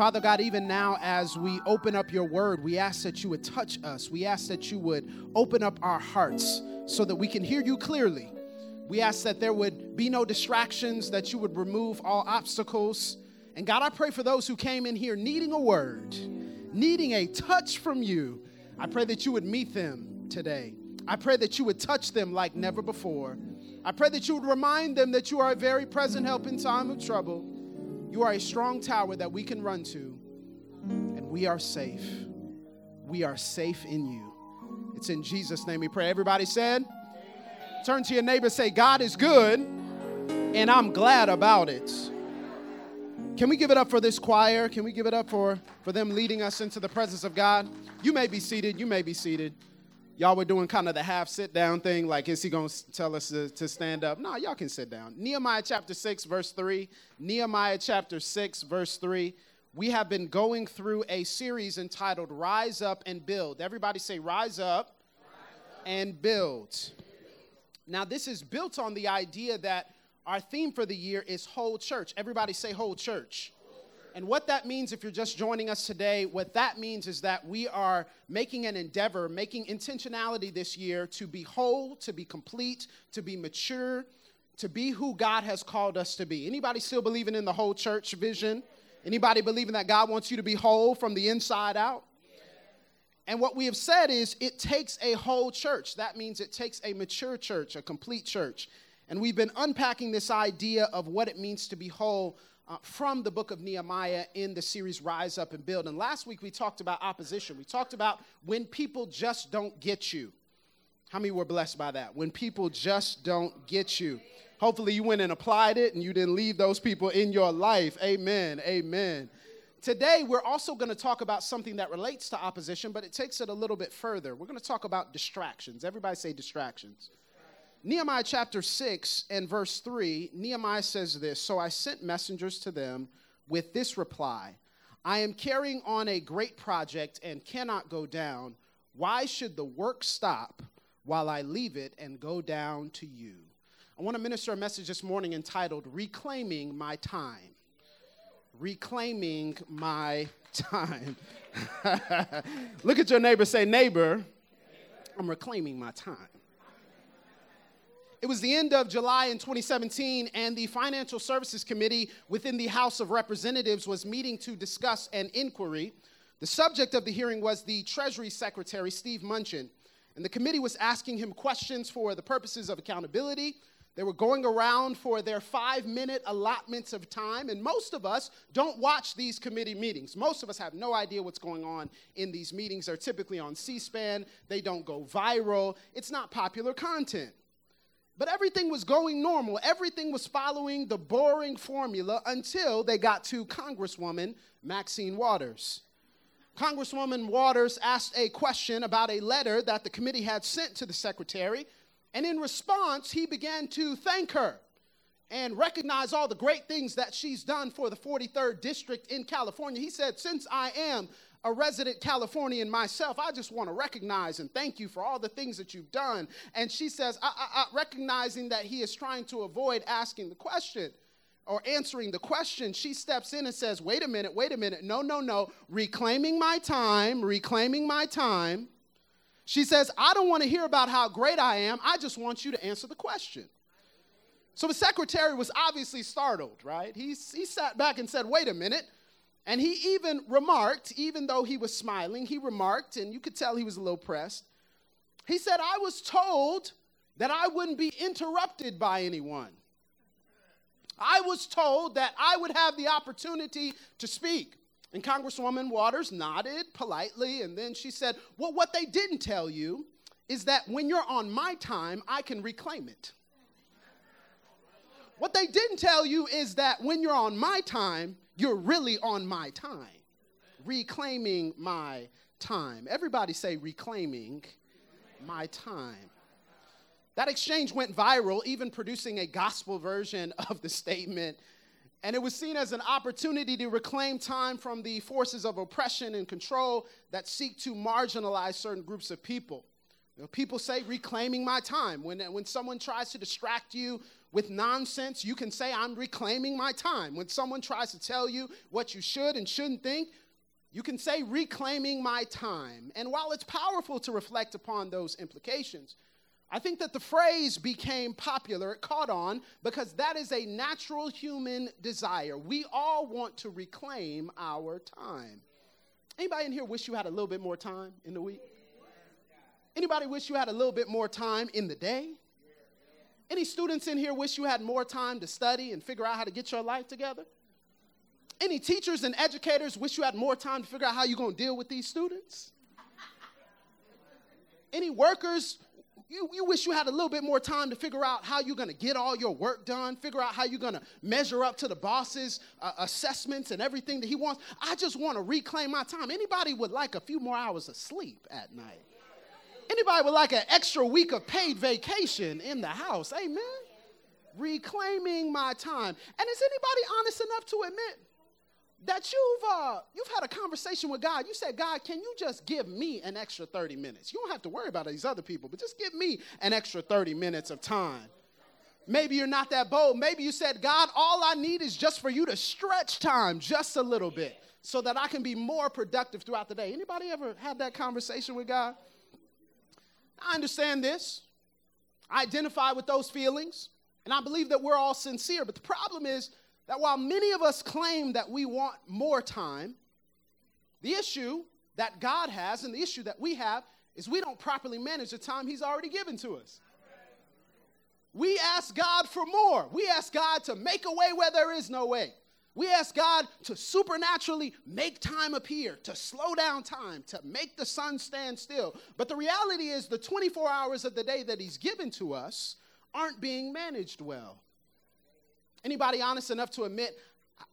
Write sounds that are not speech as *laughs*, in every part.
Father God, even now as we open up your word, we ask that you would touch us. We ask that you would open up our hearts so that we can hear you clearly. We ask that there would be no distractions, that you would remove all obstacles. And God, I pray for those who came in here needing a word, needing a touch from you. I pray that you would meet them today. I pray that you would touch them like never before. I pray that you would remind them that you are a very present help in time of trouble. You are a strong tower that we can run to, and we are safe. We are safe in you. It's in Jesus' name we pray. Everybody said, Amen. Turn to your neighbor, say, God is good, and I'm glad about it. Can we give it up for this choir? Can we give it up for, for them leading us into the presence of God? You may be seated. You may be seated y'all were doing kind of the half sit down thing, like, is he going to tell us to, to stand up? No, y'all can sit down. Nehemiah chapter 6, verse 3. Nehemiah chapter 6, verse 3. We have been going through a series entitled Rise Up and Build. Everybody say, Rise Up, Rise up. and build. Now, this is built on the idea that our theme for the year is whole church. Everybody say, whole church. And what that means, if you're just joining us today, what that means is that we are making an endeavor, making intentionality this year to be whole, to be complete, to be mature, to be who God has called us to be. Anybody still believing in the whole church vision? Anybody believing that God wants you to be whole from the inside out? And what we have said is it takes a whole church. That means it takes a mature church, a complete church. And we've been unpacking this idea of what it means to be whole uh, from the book of Nehemiah in the series Rise Up and Build. And last week we talked about opposition. We talked about when people just don't get you. How many were blessed by that? When people just don't get you. Hopefully you went and applied it and you didn't leave those people in your life. Amen. Amen. Today, we're also going to talk about something that relates to opposition, but it takes it a little bit further. We're going to talk about distractions. Everybody say distractions. Nehemiah chapter 6 and verse 3, Nehemiah says this So I sent messengers to them with this reply I am carrying on a great project and cannot go down. Why should the work stop while I leave it and go down to you? I want to minister a message this morning entitled Reclaiming My Time. Reclaiming My Time. *laughs* Look at your neighbor, say, Neighbor, I'm reclaiming my time. It was the end of July in 2017, and the Financial Services Committee within the House of Representatives was meeting to discuss an inquiry. The subject of the hearing was the Treasury Secretary, Steve Mnuchin, and the committee was asking him questions for the purposes of accountability. They were going around for their five minute allotments of time, and most of us don't watch these committee meetings. Most of us have no idea what's going on in these meetings. They're typically on C SPAN, they don't go viral, it's not popular content. But everything was going normal. Everything was following the boring formula until they got to Congresswoman Maxine Waters. Congresswoman Waters asked a question about a letter that the committee had sent to the secretary, and in response, he began to thank her and recognize all the great things that she's done for the 43rd district in California. He said, Since I am a resident Californian myself, I just want to recognize and thank you for all the things that you've done. And she says, I, I, I, recognizing that he is trying to avoid asking the question or answering the question, she steps in and says, Wait a minute, wait a minute. No, no, no. Reclaiming my time, reclaiming my time. She says, I don't want to hear about how great I am. I just want you to answer the question. So the secretary was obviously startled, right? He, he sat back and said, Wait a minute. And he even remarked, even though he was smiling, he remarked, and you could tell he was a little pressed. He said, I was told that I wouldn't be interrupted by anyone. I was told that I would have the opportunity to speak. And Congresswoman Waters nodded politely, and then she said, Well, what they didn't tell you is that when you're on my time, I can reclaim it. What they didn't tell you is that when you're on my time, you're really on my time. Reclaiming my time. Everybody say, reclaiming my time. That exchange went viral, even producing a gospel version *laughs* of the statement. And it was seen as an opportunity to reclaim time from the forces of oppression and control that seek to marginalize certain groups of people. You know, people say reclaiming my time. When, when someone tries to distract you with nonsense, you can say, I'm reclaiming my time. When someone tries to tell you what you should and shouldn't think, you can say, reclaiming my time. And while it's powerful to reflect upon those implications, I think that the phrase became popular, it caught on, because that is a natural human desire. We all want to reclaim our time. Anybody in here wish you had a little bit more time in the week? Anybody wish you had a little bit more time in the day? Any students in here wish you had more time to study and figure out how to get your life together? Any teachers and educators wish you had more time to figure out how you're going to deal with these students? Any workers, you, you wish you had a little bit more time to figure out how you're going to get all your work done, figure out how you're going to measure up to the boss's uh, assessments and everything that he wants. I just want to reclaim my time. Anybody would like a few more hours of sleep at night? Anybody would like an extra week of paid vacation in the house? Amen. Reclaiming my time. And is anybody honest enough to admit that you've uh, you've had a conversation with God? You said, God, can you just give me an extra 30 minutes? You don't have to worry about these other people, but just give me an extra 30 minutes of time. Maybe you're not that bold. Maybe you said, God, all I need is just for you to stretch time just a little bit so that I can be more productive throughout the day. Anybody ever had that conversation with God? I understand this. I identify with those feelings, and I believe that we're all sincere. But the problem is that while many of us claim that we want more time, the issue that God has and the issue that we have is we don't properly manage the time He's already given to us. We ask God for more. We ask God to make a way where there is no way. We ask God to supernaturally make time appear, to slow down time, to make the sun stand still. But the reality is, the 24 hours of the day that He's given to us aren't being managed well. Anybody honest enough to admit,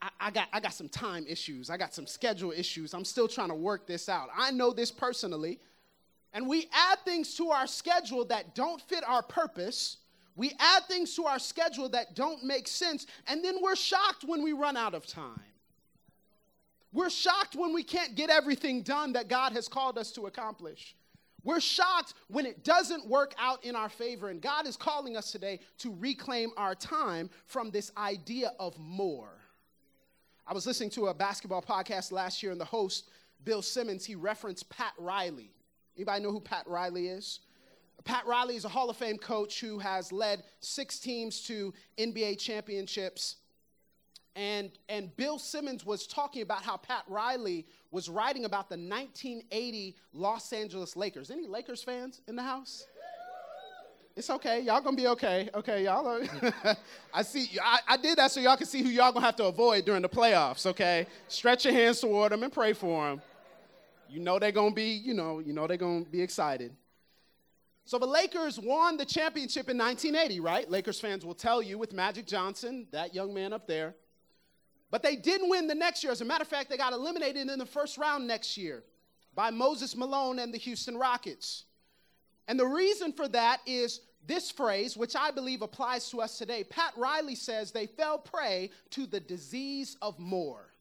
I, I, got, I got some time issues, I got some schedule issues, I'm still trying to work this out. I know this personally. And we add things to our schedule that don't fit our purpose we add things to our schedule that don't make sense, and then we're shocked when we run out of time. We're shocked when we can't get everything done that God has called us to accomplish. We're shocked when it doesn't work out in our favor. And God is calling us today to reclaim our time from this idea of more. I was listening to a basketball podcast last year, and the host, Bill Simmons, he referenced Pat Riley. Anybody know who Pat Riley is? Pat Riley is a Hall of Fame coach who has led six teams to NBA championships. And, and Bill Simmons was talking about how Pat Riley was writing about the 1980 Los Angeles Lakers. Any Lakers fans in the house? It's okay. Y'all gonna be okay. Okay, y'all are. *laughs* I see. I, I, did that so y'all can see who y'all gonna have to avoid during the playoffs. Okay, stretch your hands toward them and pray for them. You know they're gonna be. You know. You know they're gonna be excited. So the Lakers won the championship in 1980, right? Lakers fans will tell you with Magic Johnson, that young man up there. But they didn't win the next year. As a matter of fact, they got eliminated in the first round next year by Moses Malone and the Houston Rockets. And the reason for that is this phrase, which I believe applies to us today. Pat Riley says they fell prey to the disease of more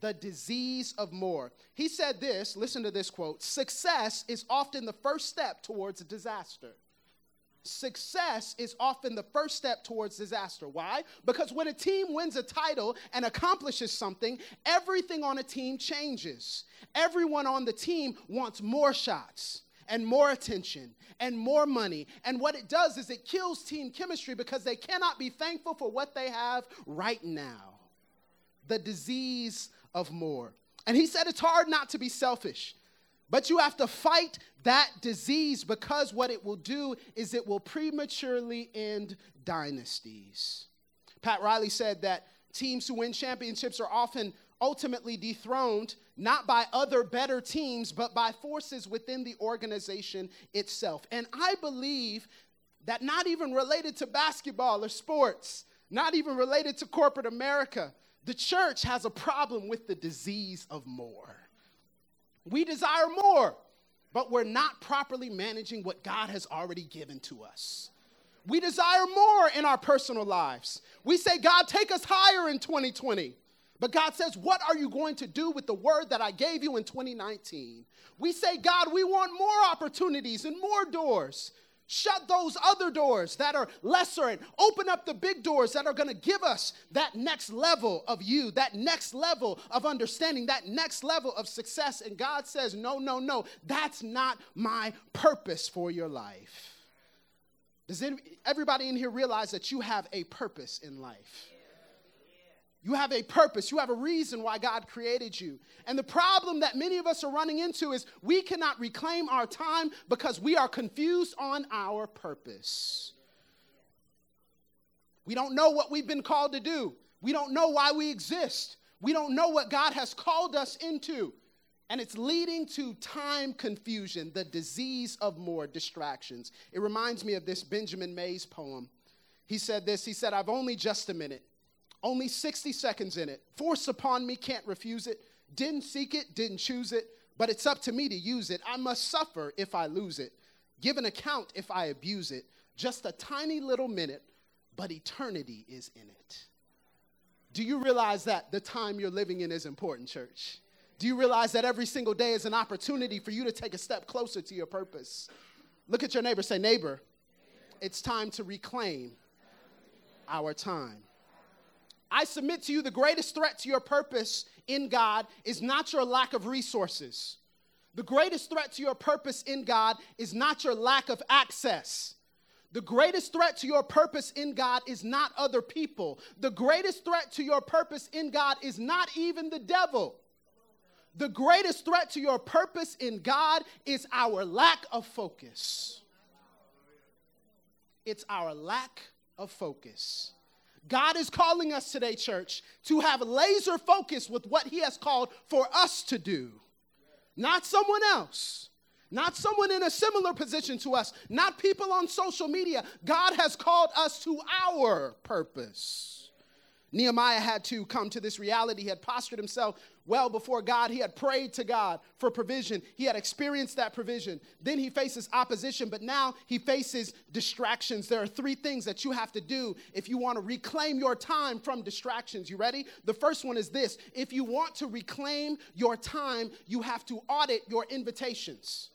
the disease of more. He said this listen to this quote success is often the first step towards disaster. Success is often the first step towards disaster. Why? Because when a team wins a title and accomplishes something, everything on a team changes. Everyone on the team wants more shots and more attention and more money. And what it does is it kills team chemistry because they cannot be thankful for what they have right now. The disease of more. And he said it's hard not to be selfish, but you have to fight that disease because what it will do is it will prematurely end dynasties. Pat Riley said that teams who win championships are often ultimately dethroned not by other better teams, but by forces within the organization itself. And I believe that not even related to basketball or sports, not even related to corporate America, the church has a problem with the disease of more. We desire more, but we're not properly managing what God has already given to us. We desire more in our personal lives. We say, God, take us higher in 2020. But God says, What are you going to do with the word that I gave you in 2019? We say, God, we want more opportunities and more doors. Shut those other doors that are lesser and open up the big doors that are going to give us that next level of you, that next level of understanding, that next level of success. And God says, No, no, no, that's not my purpose for your life. Does everybody in here realize that you have a purpose in life? You have a purpose. You have a reason why God created you. And the problem that many of us are running into is we cannot reclaim our time because we are confused on our purpose. We don't know what we've been called to do. We don't know why we exist. We don't know what God has called us into. And it's leading to time confusion, the disease of more distractions. It reminds me of this Benjamin Mays poem. He said this He said, I've only just a minute. Only 60 seconds in it. Force upon me, can't refuse it. Didn't seek it, didn't choose it, but it's up to me to use it. I must suffer if I lose it. Give an account if I abuse it. Just a tiny little minute, but eternity is in it. Do you realize that the time you're living in is important, church? Do you realize that every single day is an opportunity for you to take a step closer to your purpose? Look at your neighbor, say, Neighbor, it's time to reclaim our time. I submit to you the greatest threat to your purpose in God is not your lack of resources. The greatest threat to your purpose in God is not your lack of access. The greatest threat to your purpose in God is not other people. The greatest threat to your purpose in God is not even the devil. The greatest threat to your purpose in God is our lack of focus. It's our lack of focus. God is calling us today, church, to have laser focus with what He has called for us to do, not someone else. Not someone in a similar position to us, not people on social media. God has called us to our purpose. Nehemiah had to come to this reality. He had postured himself well before God. He had prayed to God for provision. He had experienced that provision. Then he faces opposition, but now he faces distractions. There are three things that you have to do if you want to reclaim your time from distractions. You ready? The first one is this if you want to reclaim your time, you have to audit your invitations.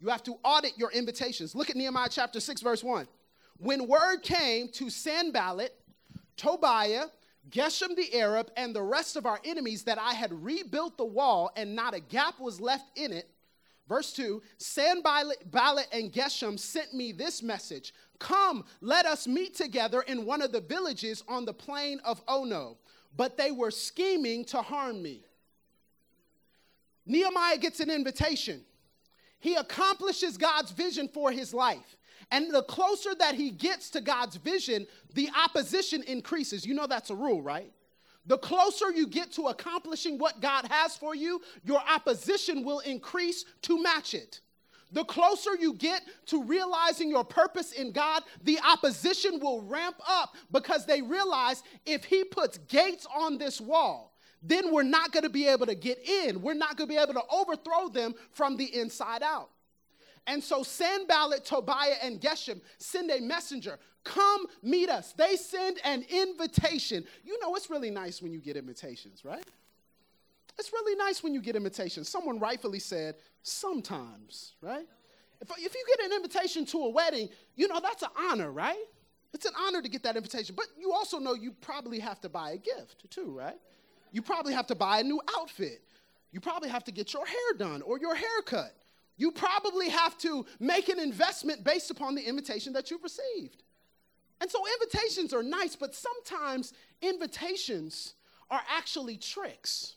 You have to audit your invitations. Look at Nehemiah chapter 6, verse 1. When word came to Sanballat, Tobiah, Geshem the Arab, and the rest of our enemies that I had rebuilt the wall and not a gap was left in it. Verse 2 Sanballat and Geshem sent me this message Come, let us meet together in one of the villages on the plain of Ono. But they were scheming to harm me. Nehemiah gets an invitation. He accomplishes God's vision for his life. And the closer that he gets to God's vision, the opposition increases. You know that's a rule, right? The closer you get to accomplishing what God has for you, your opposition will increase to match it. The closer you get to realizing your purpose in God, the opposition will ramp up because they realize if He puts gates on this wall, then we're not going to be able to get in. We're not going to be able to overthrow them from the inside out. And so Sanballat, Tobiah, and Geshem send a messenger. Come meet us. They send an invitation. You know, it's really nice when you get invitations, right? It's really nice when you get invitations. Someone rightfully said, sometimes, right? If, if you get an invitation to a wedding, you know, that's an honor, right? It's an honor to get that invitation. But you also know you probably have to buy a gift, too, right? You probably have to buy a new outfit. You probably have to get your hair done or your hair cut you probably have to make an investment based upon the invitation that you've received. And so invitations are nice, but sometimes invitations are actually tricks.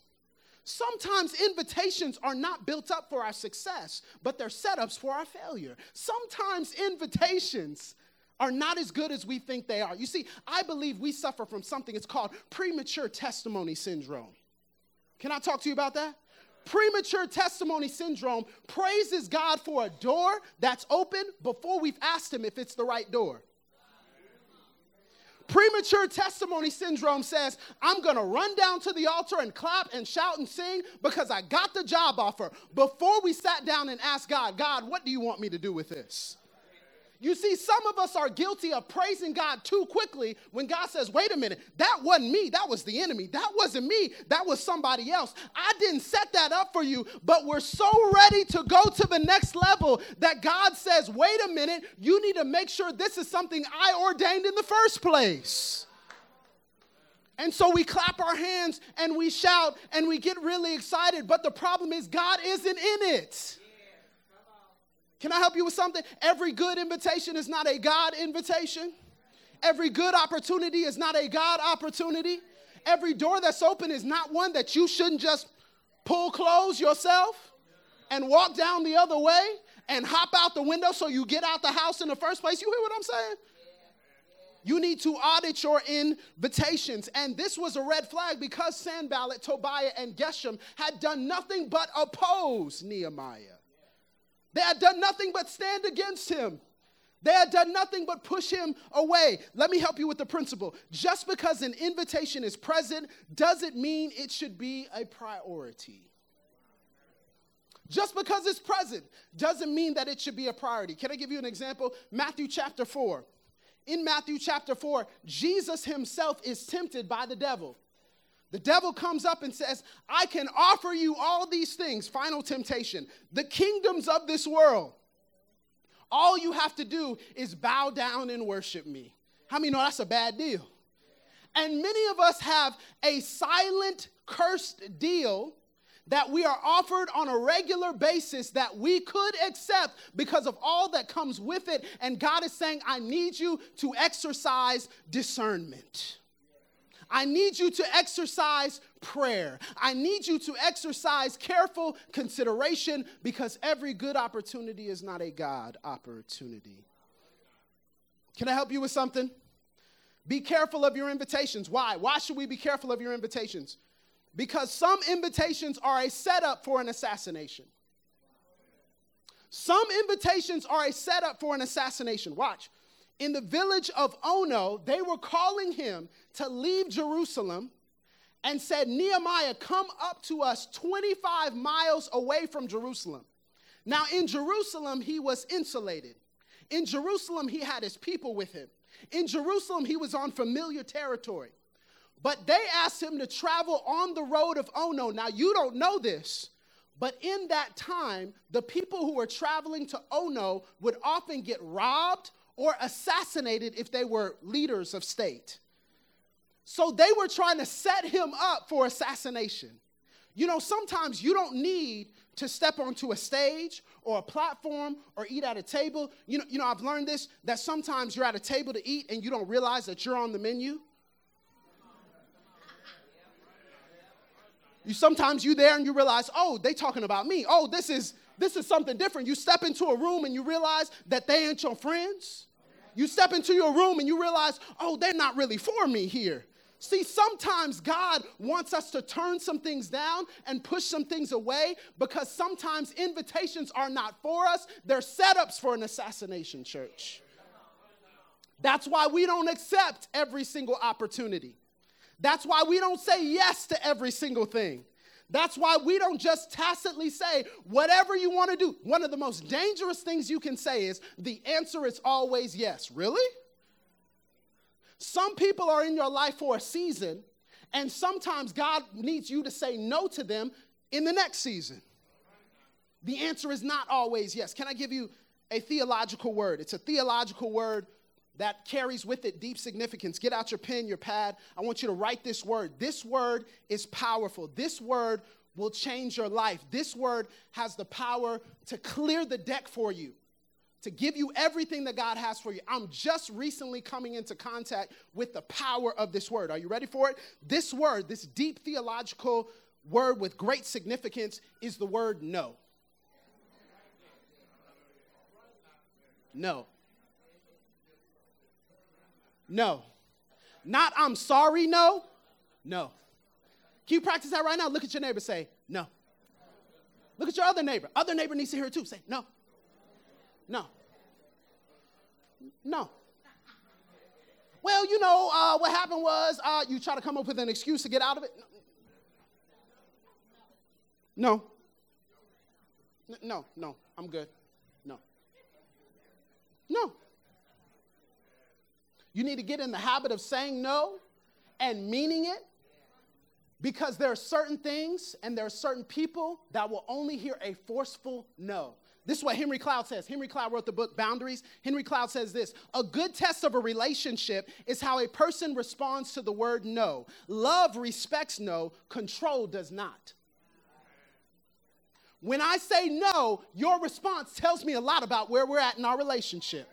Sometimes invitations are not built up for our success, but they're setups for our failure. Sometimes invitations are not as good as we think they are. You see, I believe we suffer from something, it's called premature testimony syndrome. Can I talk to you about that? Premature testimony syndrome praises God for a door that's open before we've asked Him if it's the right door. Premature testimony syndrome says, I'm gonna run down to the altar and clap and shout and sing because I got the job offer before we sat down and asked God, God, what do you want me to do with this? You see, some of us are guilty of praising God too quickly when God says, wait a minute, that wasn't me. That was the enemy. That wasn't me. That was somebody else. I didn't set that up for you, but we're so ready to go to the next level that God says, wait a minute, you need to make sure this is something I ordained in the first place. And so we clap our hands and we shout and we get really excited, but the problem is God isn't in it. Can I help you with something? Every good invitation is not a God invitation. Every good opportunity is not a God opportunity. Every door that's open is not one that you shouldn't just pull close yourself and walk down the other way and hop out the window so you get out the house in the first place. You hear what I'm saying? You need to audit your invitations. And this was a red flag because Sanballat, Tobiah, and Geshem had done nothing but oppose Nehemiah. They had done nothing but stand against him. They had done nothing but push him away. Let me help you with the principle. Just because an invitation is present doesn't mean it should be a priority. Just because it's present doesn't mean that it should be a priority. Can I give you an example? Matthew chapter 4. In Matthew chapter 4, Jesus himself is tempted by the devil. The devil comes up and says, I can offer you all these things. Final temptation. The kingdoms of this world. All you have to do is bow down and worship me. How many know that's a bad deal? And many of us have a silent, cursed deal that we are offered on a regular basis that we could accept because of all that comes with it. And God is saying, I need you to exercise discernment. I need you to exercise prayer. I need you to exercise careful consideration because every good opportunity is not a God opportunity. Can I help you with something? Be careful of your invitations. Why? Why should we be careful of your invitations? Because some invitations are a setup for an assassination. Some invitations are a setup for an assassination. Watch in the village of Ono, they were calling him to leave Jerusalem and said, Nehemiah, come up to us 25 miles away from Jerusalem. Now, in Jerusalem, he was insulated. In Jerusalem, he had his people with him. In Jerusalem, he was on familiar territory. But they asked him to travel on the road of Ono. Now, you don't know this, but in that time, the people who were traveling to Ono would often get robbed or assassinated if they were leaders of state. So they were trying to set him up for assassination. You know, sometimes you don't need to step onto a stage or a platform or eat at a table. You know, you know, I've learned this that sometimes you're at a table to eat and you don't realize that you're on the menu. You sometimes you there and you realize, oh, they talking about me. Oh, this is this is something different. You step into a room and you realize that they ain't your friends. You step into your room and you realize, oh, they're not really for me here. See, sometimes God wants us to turn some things down and push some things away because sometimes invitations are not for us, they're setups for an assassination, church. That's why we don't accept every single opportunity. That's why we don't say yes to every single thing. That's why we don't just tacitly say whatever you want to do. One of the most dangerous things you can say is the answer is always yes. Really? Some people are in your life for a season, and sometimes God needs you to say no to them in the next season. The answer is not always yes. Can I give you a theological word? It's a theological word that carries with it deep significance. Get out your pen, your pad. I want you to write this word. This word is powerful. This word will change your life. This word has the power to clear the deck for you, to give you everything that God has for you. I'm just recently coming into contact with the power of this word. Are you ready for it? This word, this deep theological word with great significance, is the word no. No. No. Not I'm sorry, no. No. Can you practice that right now? Look at your neighbor, say, no. Look at your other neighbor. Other neighbor needs to hear it too. Say, no. No. No. Well, you know, uh, what happened was uh, you try to come up with an excuse to get out of it. No. No, no, I'm good. No. No. You need to get in the habit of saying no and meaning it because there are certain things and there are certain people that will only hear a forceful no. This is what Henry Cloud says. Henry Cloud wrote the book Boundaries. Henry Cloud says this A good test of a relationship is how a person responds to the word no. Love respects no, control does not. When I say no, your response tells me a lot about where we're at in our relationship.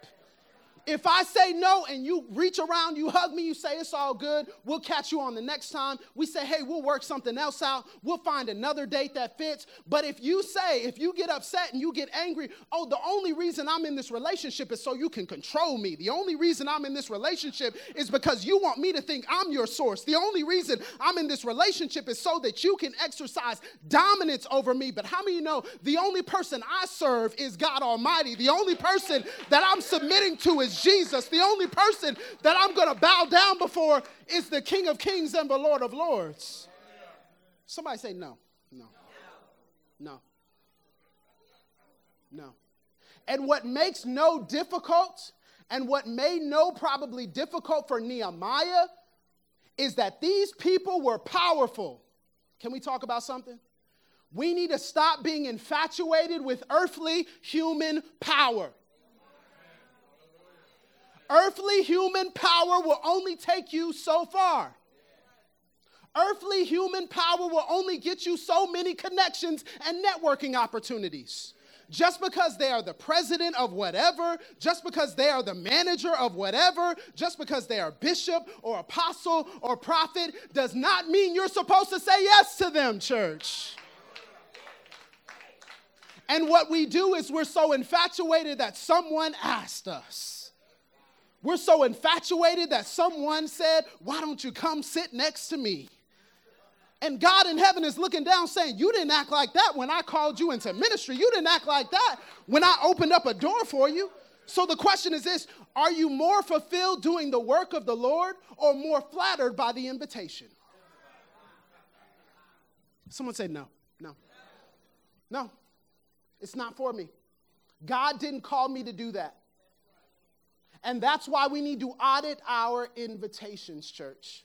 If I say no and you reach around, you hug me, you say it's all good, we'll catch you on the next time. We say, hey, we'll work something else out. We'll find another date that fits. But if you say, if you get upset and you get angry, oh, the only reason I'm in this relationship is so you can control me. The only reason I'm in this relationship is because you want me to think I'm your source. The only reason I'm in this relationship is so that you can exercise dominance over me. But how many know the only person I serve is God Almighty? The only person that I'm submitting to is Jesus. The only person that I'm going to bow down before is the King of Kings and the Lord of Lords. Somebody say no, no, no, no. And what makes no difficult and what made no probably difficult for Nehemiah is that these people were powerful. Can we talk about something? We need to stop being infatuated with earthly human power. Earthly human power will only take you so far. Earthly human power will only get you so many connections and networking opportunities. Just because they are the president of whatever, just because they are the manager of whatever, just because they are bishop or apostle or prophet, does not mean you're supposed to say yes to them, church. And what we do is we're so infatuated that someone asked us. We're so infatuated that someone said, Why don't you come sit next to me? And God in heaven is looking down saying, You didn't act like that when I called you into ministry. You didn't act like that when I opened up a door for you. So the question is this Are you more fulfilled doing the work of the Lord or more flattered by the invitation? Someone say, No, no, no. It's not for me. God didn't call me to do that. And that's why we need to audit our invitations, church,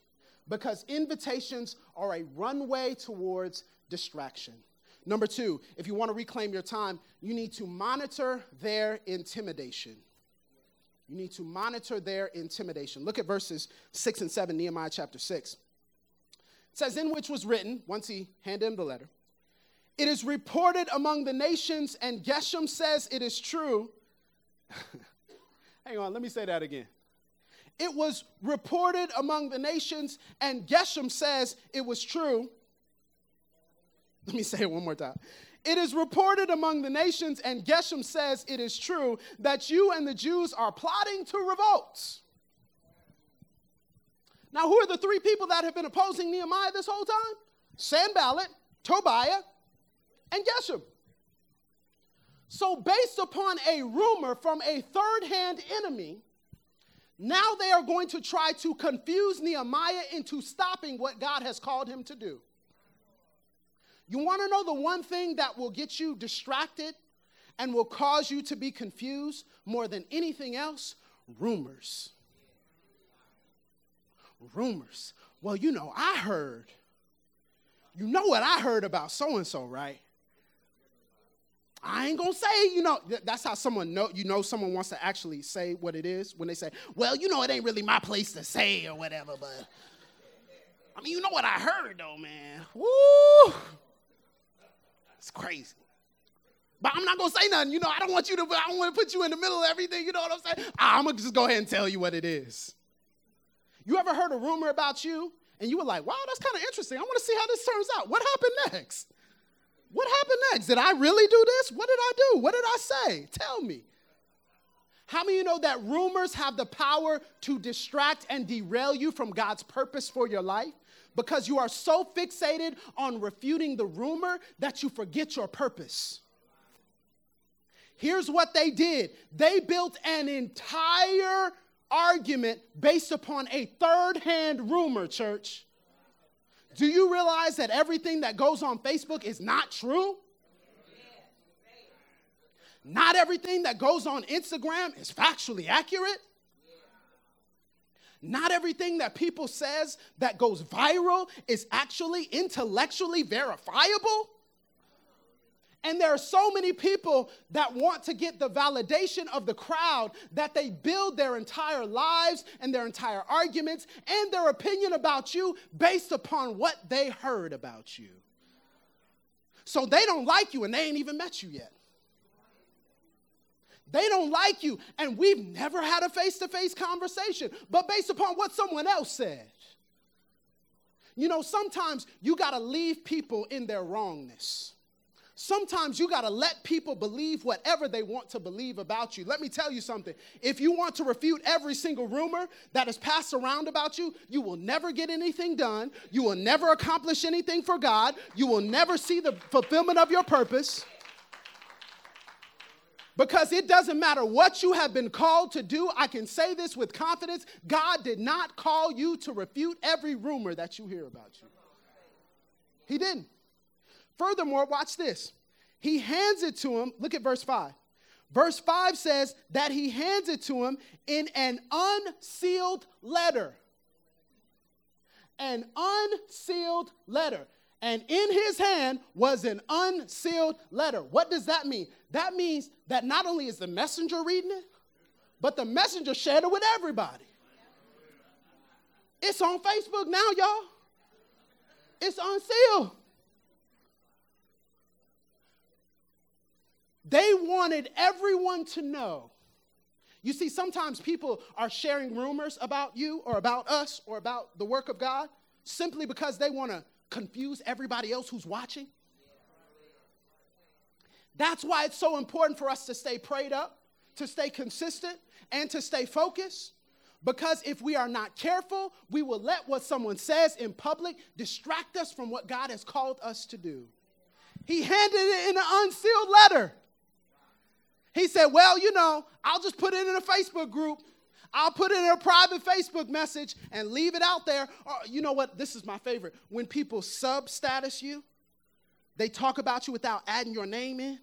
because invitations are a runway towards distraction. Number two, if you want to reclaim your time, you need to monitor their intimidation. You need to monitor their intimidation. Look at verses 6 and 7, Nehemiah chapter 6. It says, In which was written, once he handed him the letter, it is reported among the nations, and Geshem says it is true. *laughs* Hang on, let me say that again. It was reported among the nations, and Geshem says it was true. Let me *laughs* say it one more time. It is reported among the nations, and Geshem says it is true that you and the Jews are plotting to revolt. Now, who are the three people that have been opposing Nehemiah this whole time? Sanballat, Tobiah, and Geshem. So, based upon a rumor from a third hand enemy, now they are going to try to confuse Nehemiah into stopping what God has called him to do. You want to know the one thing that will get you distracted and will cause you to be confused more than anything else? Rumors. Rumors. Well, you know, I heard. You know what I heard about so and so, right? I ain't gonna say, you know, that's how someone know you know someone wants to actually say what it is when they say, well, you know, it ain't really my place to say or whatever, but I mean, you know what I heard though, man. Woo! It's crazy. But I'm not gonna say nothing. You know, I don't want you to, I don't want to put you in the middle of everything. You know what I'm saying? I'm gonna just go ahead and tell you what it is. You ever heard a rumor about you and you were like, wow, that's kind of interesting. I want to see how this turns out. What happened next? What happened next? Did I really do this? What did I do? What did I say? Tell me. How many of you know that rumors have the power to distract and derail you from God's purpose for your life? Because you are so fixated on refuting the rumor that you forget your purpose. Here's what they did they built an entire argument based upon a third hand rumor, church. Do you realize that everything that goes on Facebook is not true? Not everything that goes on Instagram is factually accurate. not everything that people says that goes viral is actually intellectually verifiable. And there are so many people that want to get the validation of the crowd that they build their entire lives and their entire arguments and their opinion about you based upon what they heard about you. So they don't like you and they ain't even met you yet. They don't like you, and we've never had a face to face conversation, but based upon what someone else said. You know, sometimes you got to leave people in their wrongness. Sometimes you got to let people believe whatever they want to believe about you. Let me tell you something. If you want to refute every single rumor that is passed around about you, you will never get anything done. You will never accomplish anything for God. You will never see the fulfillment of your purpose. Because it doesn't matter what you have been called to do, I can say this with confidence God did not call you to refute every rumor that you hear about you. He didn't. Furthermore, watch this. He hands it to him. Look at verse 5. Verse 5 says that he hands it to him in an unsealed letter. An unsealed letter and in his hand was an unsealed letter. What does that mean? That means that not only is the messenger reading it, but the messenger shared it with everybody. It's on Facebook now, y'all. It's unsealed. They wanted everyone to know. You see, sometimes people are sharing rumors about you or about us or about the work of God simply because they want to confuse everybody else who's watching? That's why it's so important for us to stay prayed up, to stay consistent, and to stay focused. Because if we are not careful, we will let what someone says in public distract us from what God has called us to do. He handed it in an unsealed letter. He said, Well, you know, I'll just put it in a Facebook group I'll put it in a private Facebook message and leave it out there. Or, you know what? This is my favorite. When people sub status you, they talk about you without adding your name in.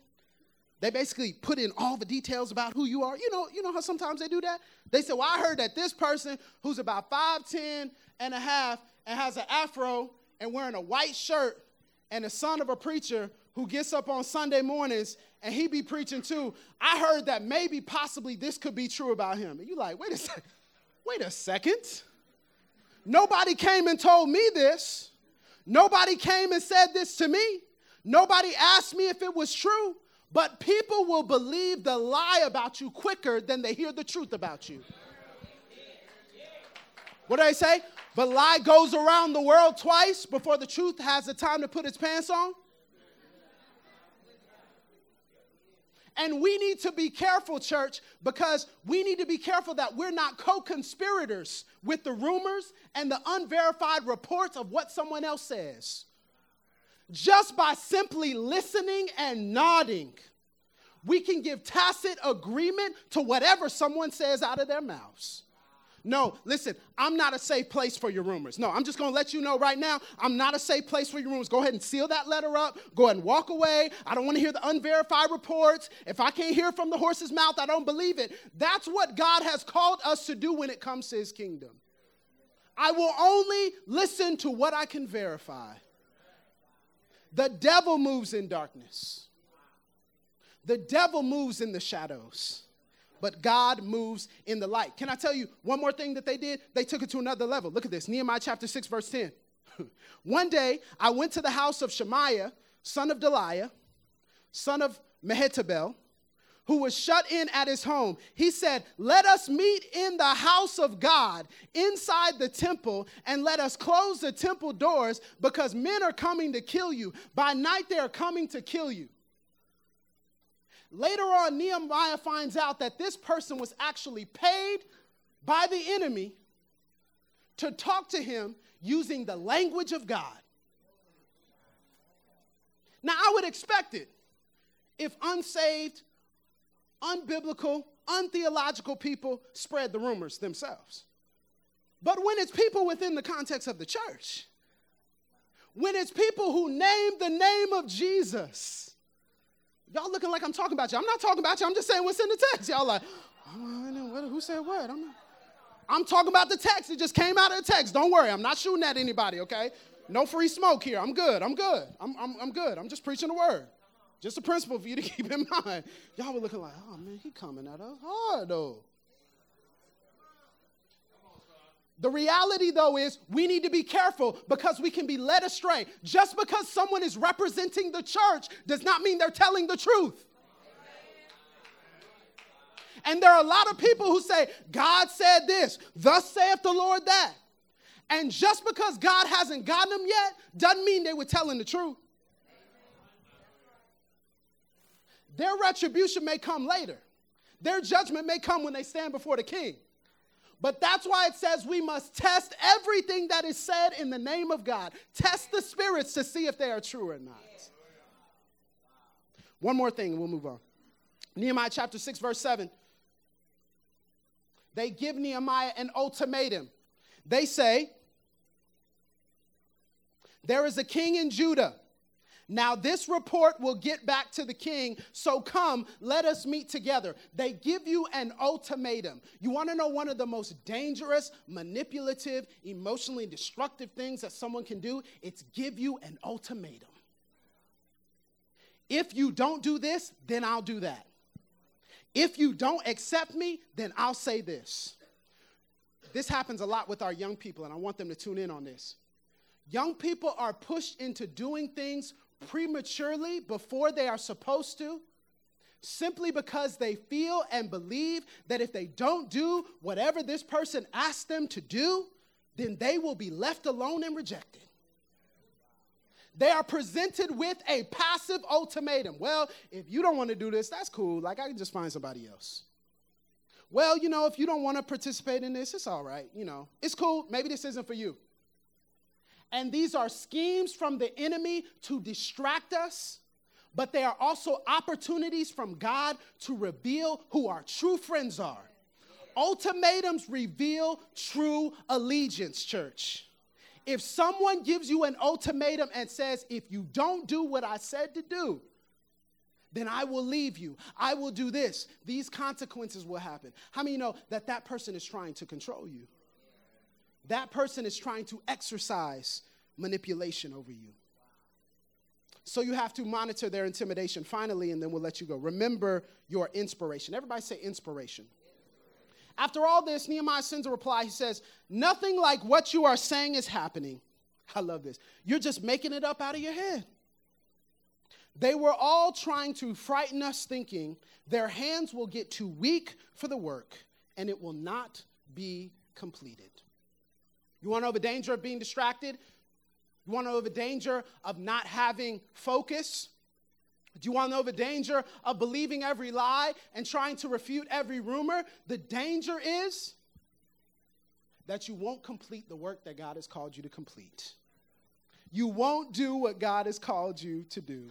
They basically put in all the details about who you are. You know, you know how sometimes they do that? They say, Well, I heard that this person who's about 5'10 and a half and has an afro and wearing a white shirt and the son of a preacher who gets up on Sunday mornings and he be preaching too. I heard that maybe possibly this could be true about him. And you like, wait a second, wait a second. Nobody came and told me this. Nobody came and said this to me. Nobody asked me if it was true. But people will believe the lie about you quicker than they hear the truth about you. What do I say? But lie goes around the world twice before the truth has the time to put its pants on. And we need to be careful, church, because we need to be careful that we're not co conspirators with the rumors and the unverified reports of what someone else says. Just by simply listening and nodding, we can give tacit agreement to whatever someone says out of their mouths. No, listen, I'm not a safe place for your rumors. No, I'm just going to let you know right now, I'm not a safe place for your rumors. Go ahead and seal that letter up. Go ahead and walk away. I don't want to hear the unverified reports. If I can't hear from the horse's mouth, I don't believe it. That's what God has called us to do when it comes to his kingdom. I will only listen to what I can verify. The devil moves in darkness. The devil moves in the shadows but God moves in the light. Can I tell you one more thing that they did? They took it to another level. Look at this Nehemiah chapter 6, verse 10. *laughs* one day I went to the house of Shemaiah, son of Delaiah, son of Mehetabel, who was shut in at his home. He said, Let us meet in the house of God inside the temple, and let us close the temple doors because men are coming to kill you. By night, they are coming to kill you. Later on, Nehemiah finds out that this person was actually paid by the enemy to talk to him using the language of God. Now, I would expect it if unsaved, unbiblical, untheological people spread the rumors themselves. But when it's people within the context of the church, when it's people who name the name of Jesus, Y'all looking like I'm talking about you. I'm not talking about you. I'm just saying what's in the text. Y'all like, oh, who said what? I'm. I'm talking about the text. It just came out of the text. Don't worry. I'm not shooting at anybody, okay? No free smoke here. I'm good. I'm good. I'm, I'm, I'm good. I'm just preaching the word. Just a principle for you to *laughs* keep in mind. Y'all were looking like, oh man, he coming at us hard though. The reality, though, is we need to be careful because we can be led astray. Just because someone is representing the church does not mean they're telling the truth. And there are a lot of people who say, God said this, thus saith the Lord that. And just because God hasn't gotten them yet doesn't mean they were telling the truth. Their retribution may come later, their judgment may come when they stand before the king. But that's why it says we must test everything that is said in the name of God. Test the spirits to see if they are true or not. One more thing, and we'll move on. Nehemiah chapter 6, verse 7. They give Nehemiah an ultimatum. They say, There is a king in Judah now, this report will get back to the king, so come, let us meet together. They give you an ultimatum. You want to know one of the most dangerous, manipulative, emotionally destructive things that someone can do? It's give you an ultimatum. If you don't do this, then I'll do that. If you don't accept me, then I'll say this. This happens a lot with our young people, and I want them to tune in on this. Young people are pushed into doing things prematurely before they are supposed to simply because they feel and believe that if they don't do whatever this person asked them to do, then they will be left alone and rejected. They are presented with a passive ultimatum. Well, if you don't want to do this, that's cool. Like, I can just find somebody else. Well, you know, if you don't want to participate in this, it's all right. You know, it's cool. Maybe this isn't for you. And these are schemes from the enemy to distract us, but they are also opportunities from God to reveal who our true friends are. Ultimatums reveal true allegiance, church. If someone gives you an ultimatum and says, if you don't do what I said to do, then I will leave you. I will do this. These consequences will happen. How many know that that person is trying to control you? That person is trying to exercise manipulation over you. So you have to monitor their intimidation. Finally, and then we'll let you go. Remember your inspiration. Everybody say inspiration. After all this, Nehemiah sends a reply. He says, Nothing like what you are saying is happening. I love this. You're just making it up out of your head. They were all trying to frighten us, thinking their hands will get too weak for the work and it will not be completed. You want to know the danger of being distracted? You want to know the danger of not having focus? Do you want to know the danger of believing every lie and trying to refute every rumor? The danger is that you won't complete the work that God has called you to complete. You won't do what God has called you to do.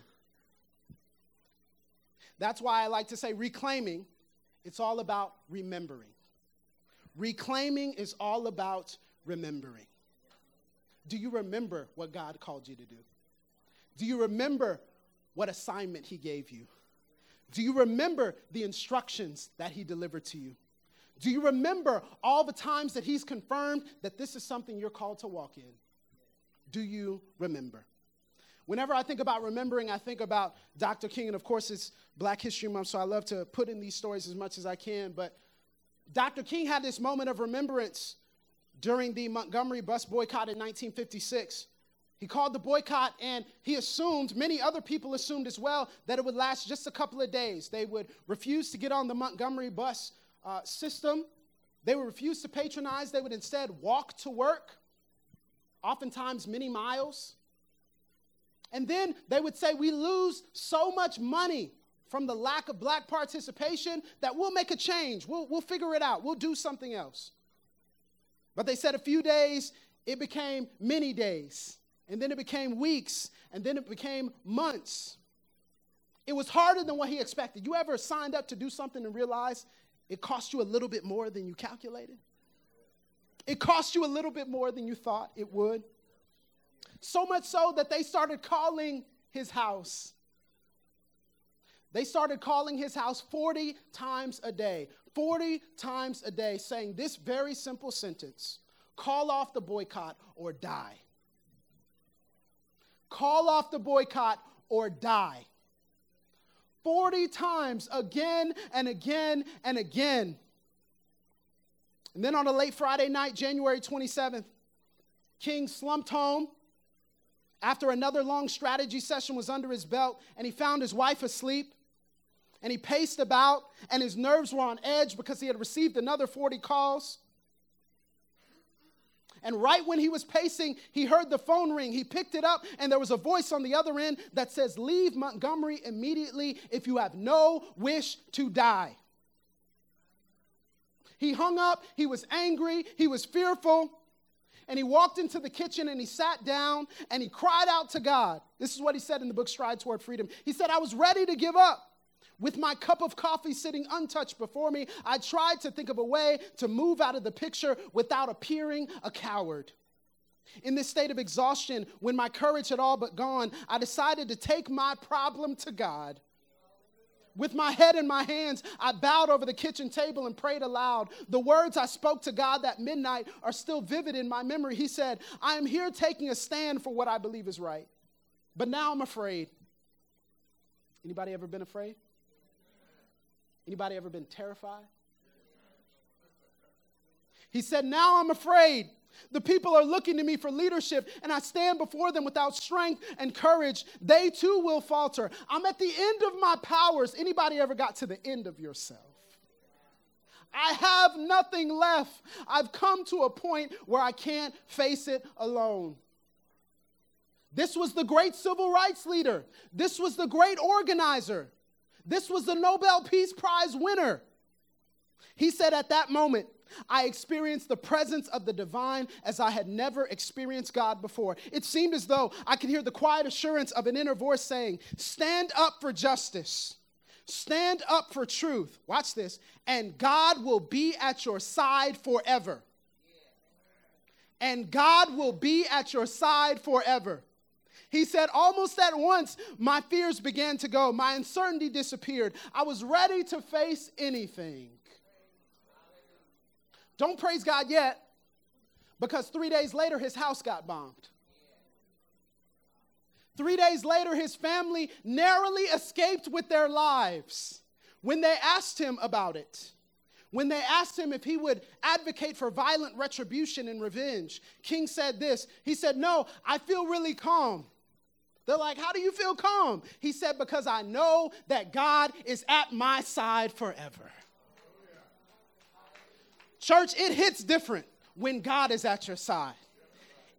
That's why I like to say reclaiming, it's all about remembering. Reclaiming is all about remembering? Do you remember what God called you to do? Do you remember what assignment He gave you? Do you remember the instructions that He delivered to you? Do you remember all the times that He's confirmed that this is something you're called to walk in? Do you remember? Whenever I think about remembering, I think about Dr. King, and of course, it's Black History Month, so I love to put in these stories as much as I can. But Dr. King had this moment of remembrance during the Montgomery bus boycott in 1956. He called the boycott and he assumed, many other people assumed as well, that it would last just a couple of days. They would refuse to get on the Montgomery bus uh, system. They would refuse to patronize. They would instead walk to work, oftentimes many miles. And then they would say, We lose so much money from the lack of black participation that we'll make a change. We'll, we'll figure it out. We'll do something else. But they said a few days, it became many days. And then it became weeks. And then it became months. It was harder than what he expected. You ever signed up to do something and realize it cost you a little bit more than you calculated? It cost you a little bit more than you thought it would. So much so that they started calling his house They started calling his house 40 times a day, 40 times a day, saying this very simple sentence call off the boycott or die. Call off the boycott or die. 40 times again and again and again. And then on a late Friday night, January 27th, King slumped home after another long strategy session was under his belt and he found his wife asleep and he paced about and his nerves were on edge because he had received another 40 calls. And right when he was pacing, he heard the phone ring. He picked it up, and there was a voice on the other end that says, Leave Montgomery immediately if you have no wish to die. He hung up, he was angry, he was fearful, and he walked into the kitchen and he sat down and he cried out to God. This is what he said in the book Stride Toward Freedom. He said, I was ready to give up. With my cup of coffee sitting untouched before me, I tried to think of a way to move out of the picture without appearing a coward. In this state of exhaustion, when my courage had all but gone, I decided to take my problem to God. With my head in my hands, I bowed over the kitchen table and prayed aloud. The words I spoke to God that midnight are still vivid in my memory. He said, I am here taking a stand for what I believe is right. But now I'm afraid. Anybody ever been afraid? Anybody ever been terrified? He said, Now I'm afraid. The people are looking to me for leadership, and I stand before them without strength and courage. They too will falter. I'm at the end of my powers. Anybody ever got to the end of yourself? I have nothing left. I've come to a point where I can't face it alone. This was the great civil rights leader. This was the great organizer. This was the Nobel Peace Prize winner. He said at that moment, I experienced the presence of the divine as I had never experienced God before. It seemed as though I could hear the quiet assurance of an inner voice saying, Stand up for justice. Stand up for truth. Watch this. And God will be at your side forever. And God will be at your side forever. He said, almost at once, my fears began to go. My uncertainty disappeared. I was ready to face anything. Don't praise God yet, because three days later, his house got bombed. Three days later, his family narrowly escaped with their lives when they asked him about it. When they asked him if he would advocate for violent retribution and revenge, King said this. He said, No, I feel really calm. They're like, How do you feel calm? He said, Because I know that God is at my side forever. Church, it hits different when God is at your side.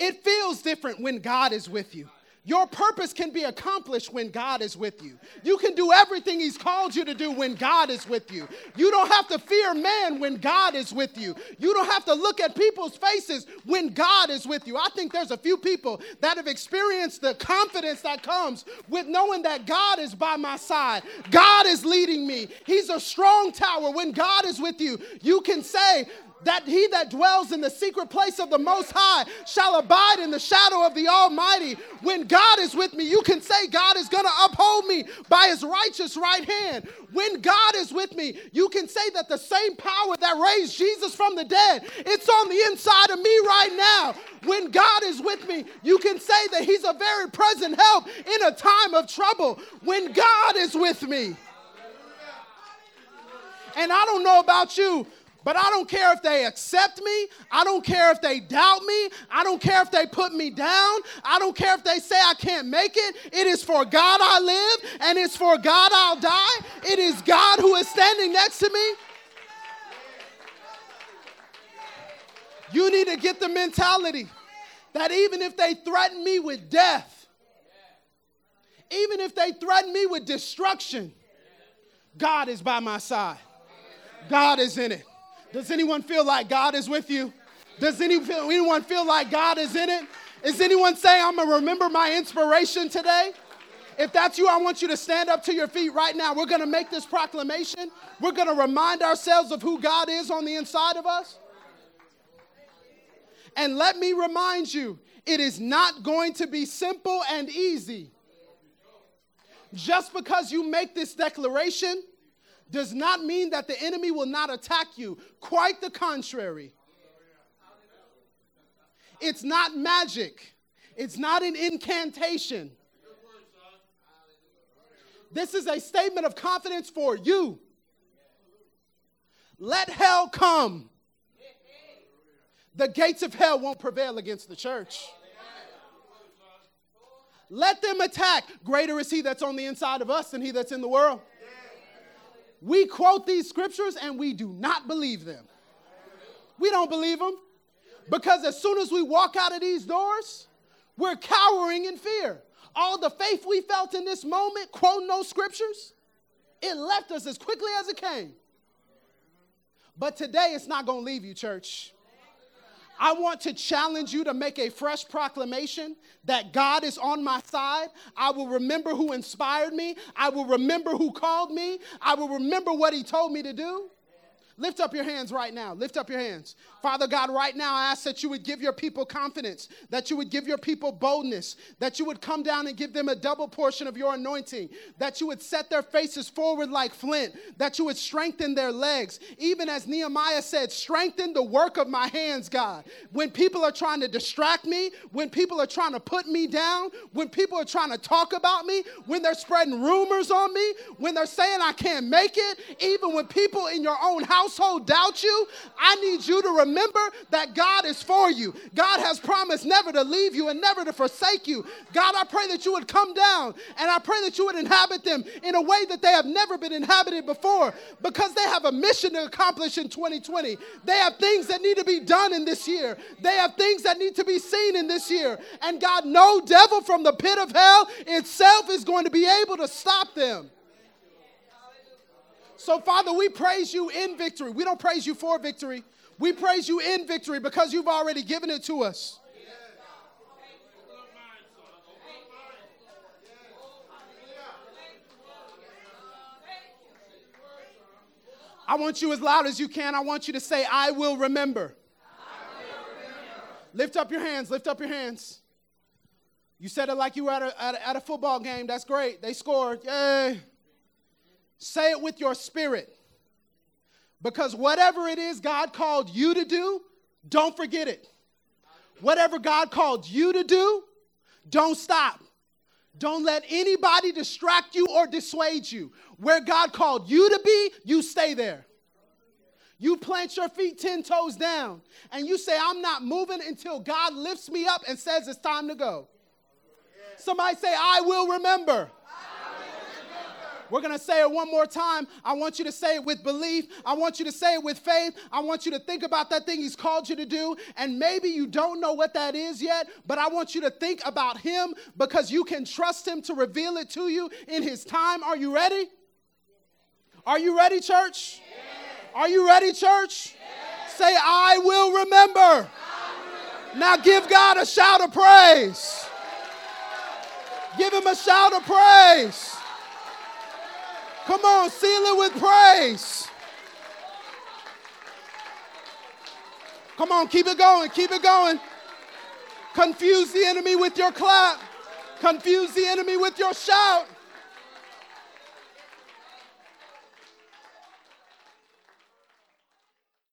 It feels different when God is with you. Your purpose can be accomplished when God is with you. You can do everything He's called you to do when God is with you. You don't have to fear man when God is with you. You don't have to look at people's faces when God is with you. I think there's a few people that have experienced the confidence that comes with knowing that God is by my side. God is leading me. He's a strong tower. When God is with you, you can say, that he that dwells in the secret place of the Most High shall abide in the shadow of the Almighty. When God is with me, you can say God is going to uphold me by his righteous right hand. When God is with me, you can say that the same power that raised Jesus from the dead, it's on the inside of me right now. When God is with me, you can say that he's a very present help in a time of trouble. When God is with me. And I don't know about you, but I don't care if they accept me. I don't care if they doubt me. I don't care if they put me down. I don't care if they say I can't make it. It is for God I live and it's for God I'll die. It is God who is standing next to me. You need to get the mentality that even if they threaten me with death, even if they threaten me with destruction, God is by my side. God is in it. Does anyone feel like God is with you? Does anyone feel like God is in it? Is anyone saying, I'm going to remember my inspiration today? If that's you, I want you to stand up to your feet right now. We're going to make this proclamation. We're going to remind ourselves of who God is on the inside of us. And let me remind you, it is not going to be simple and easy. Just because you make this declaration does not mean that the enemy will not attack you. Quite the contrary. It's not magic, it's not an incantation. This is a statement of confidence for you. Let hell come. The gates of hell won't prevail against the church. Let them attack. Greater is he that's on the inside of us than he that's in the world. We quote these scriptures and we do not believe them. We don't believe them because as soon as we walk out of these doors, we're cowering in fear. All the faith we felt in this moment, quoting those scriptures, it left us as quickly as it came. But today it's not going to leave you, church. I want to challenge you to make a fresh proclamation that God is on my side. I will remember who inspired me. I will remember who called me. I will remember what He told me to do. Lift up your hands right now. Lift up your hands. Father God, right now I ask that you would give your people confidence, that you would give your people boldness, that you would come down and give them a double portion of your anointing, that you would set their faces forward like flint, that you would strengthen their legs. Even as Nehemiah said, strengthen the work of my hands, God. When people are trying to distract me, when people are trying to put me down, when people are trying to talk about me, when they're spreading rumors on me, when they're saying I can't make it, even when people in your own house household doubt you, I need you to remember that God is for you. God has promised never to leave you and never to forsake you. God, I pray that you would come down and I pray that you would inhabit them in a way that they have never been inhabited before because they have a mission to accomplish in 2020. They have things that need to be done in this year, they have things that need to be seen in this year. And God, no devil from the pit of hell itself is going to be able to stop them. So, Father, we praise you in victory. We don't praise you for victory. We praise you in victory because you've already given it to us. I want you as loud as you can. I want you to say, I will remember. I will remember. Lift up your hands. Lift up your hands. You said it like you were at a, at a, at a football game. That's great. They scored. Yay. Say it with your spirit. Because whatever it is God called you to do, don't forget it. Whatever God called you to do, don't stop. Don't let anybody distract you or dissuade you. Where God called you to be, you stay there. You plant your feet 10 toes down and you say, I'm not moving until God lifts me up and says it's time to go. Somebody say, I will remember. We're going to say it one more time. I want you to say it with belief. I want you to say it with faith. I want you to think about that thing He's called you to do. And maybe you don't know what that is yet, but I want you to think about Him because you can trust Him to reveal it to you in His time. Are you ready? Are you ready, church? Are you ready, church? Say, I will remember. I will remember. Now give God a shout of praise. Give him a shout of praise. Come on, seal it with praise. Come on, keep it going, keep it going. Confuse the enemy with your clap, confuse the enemy with your shout.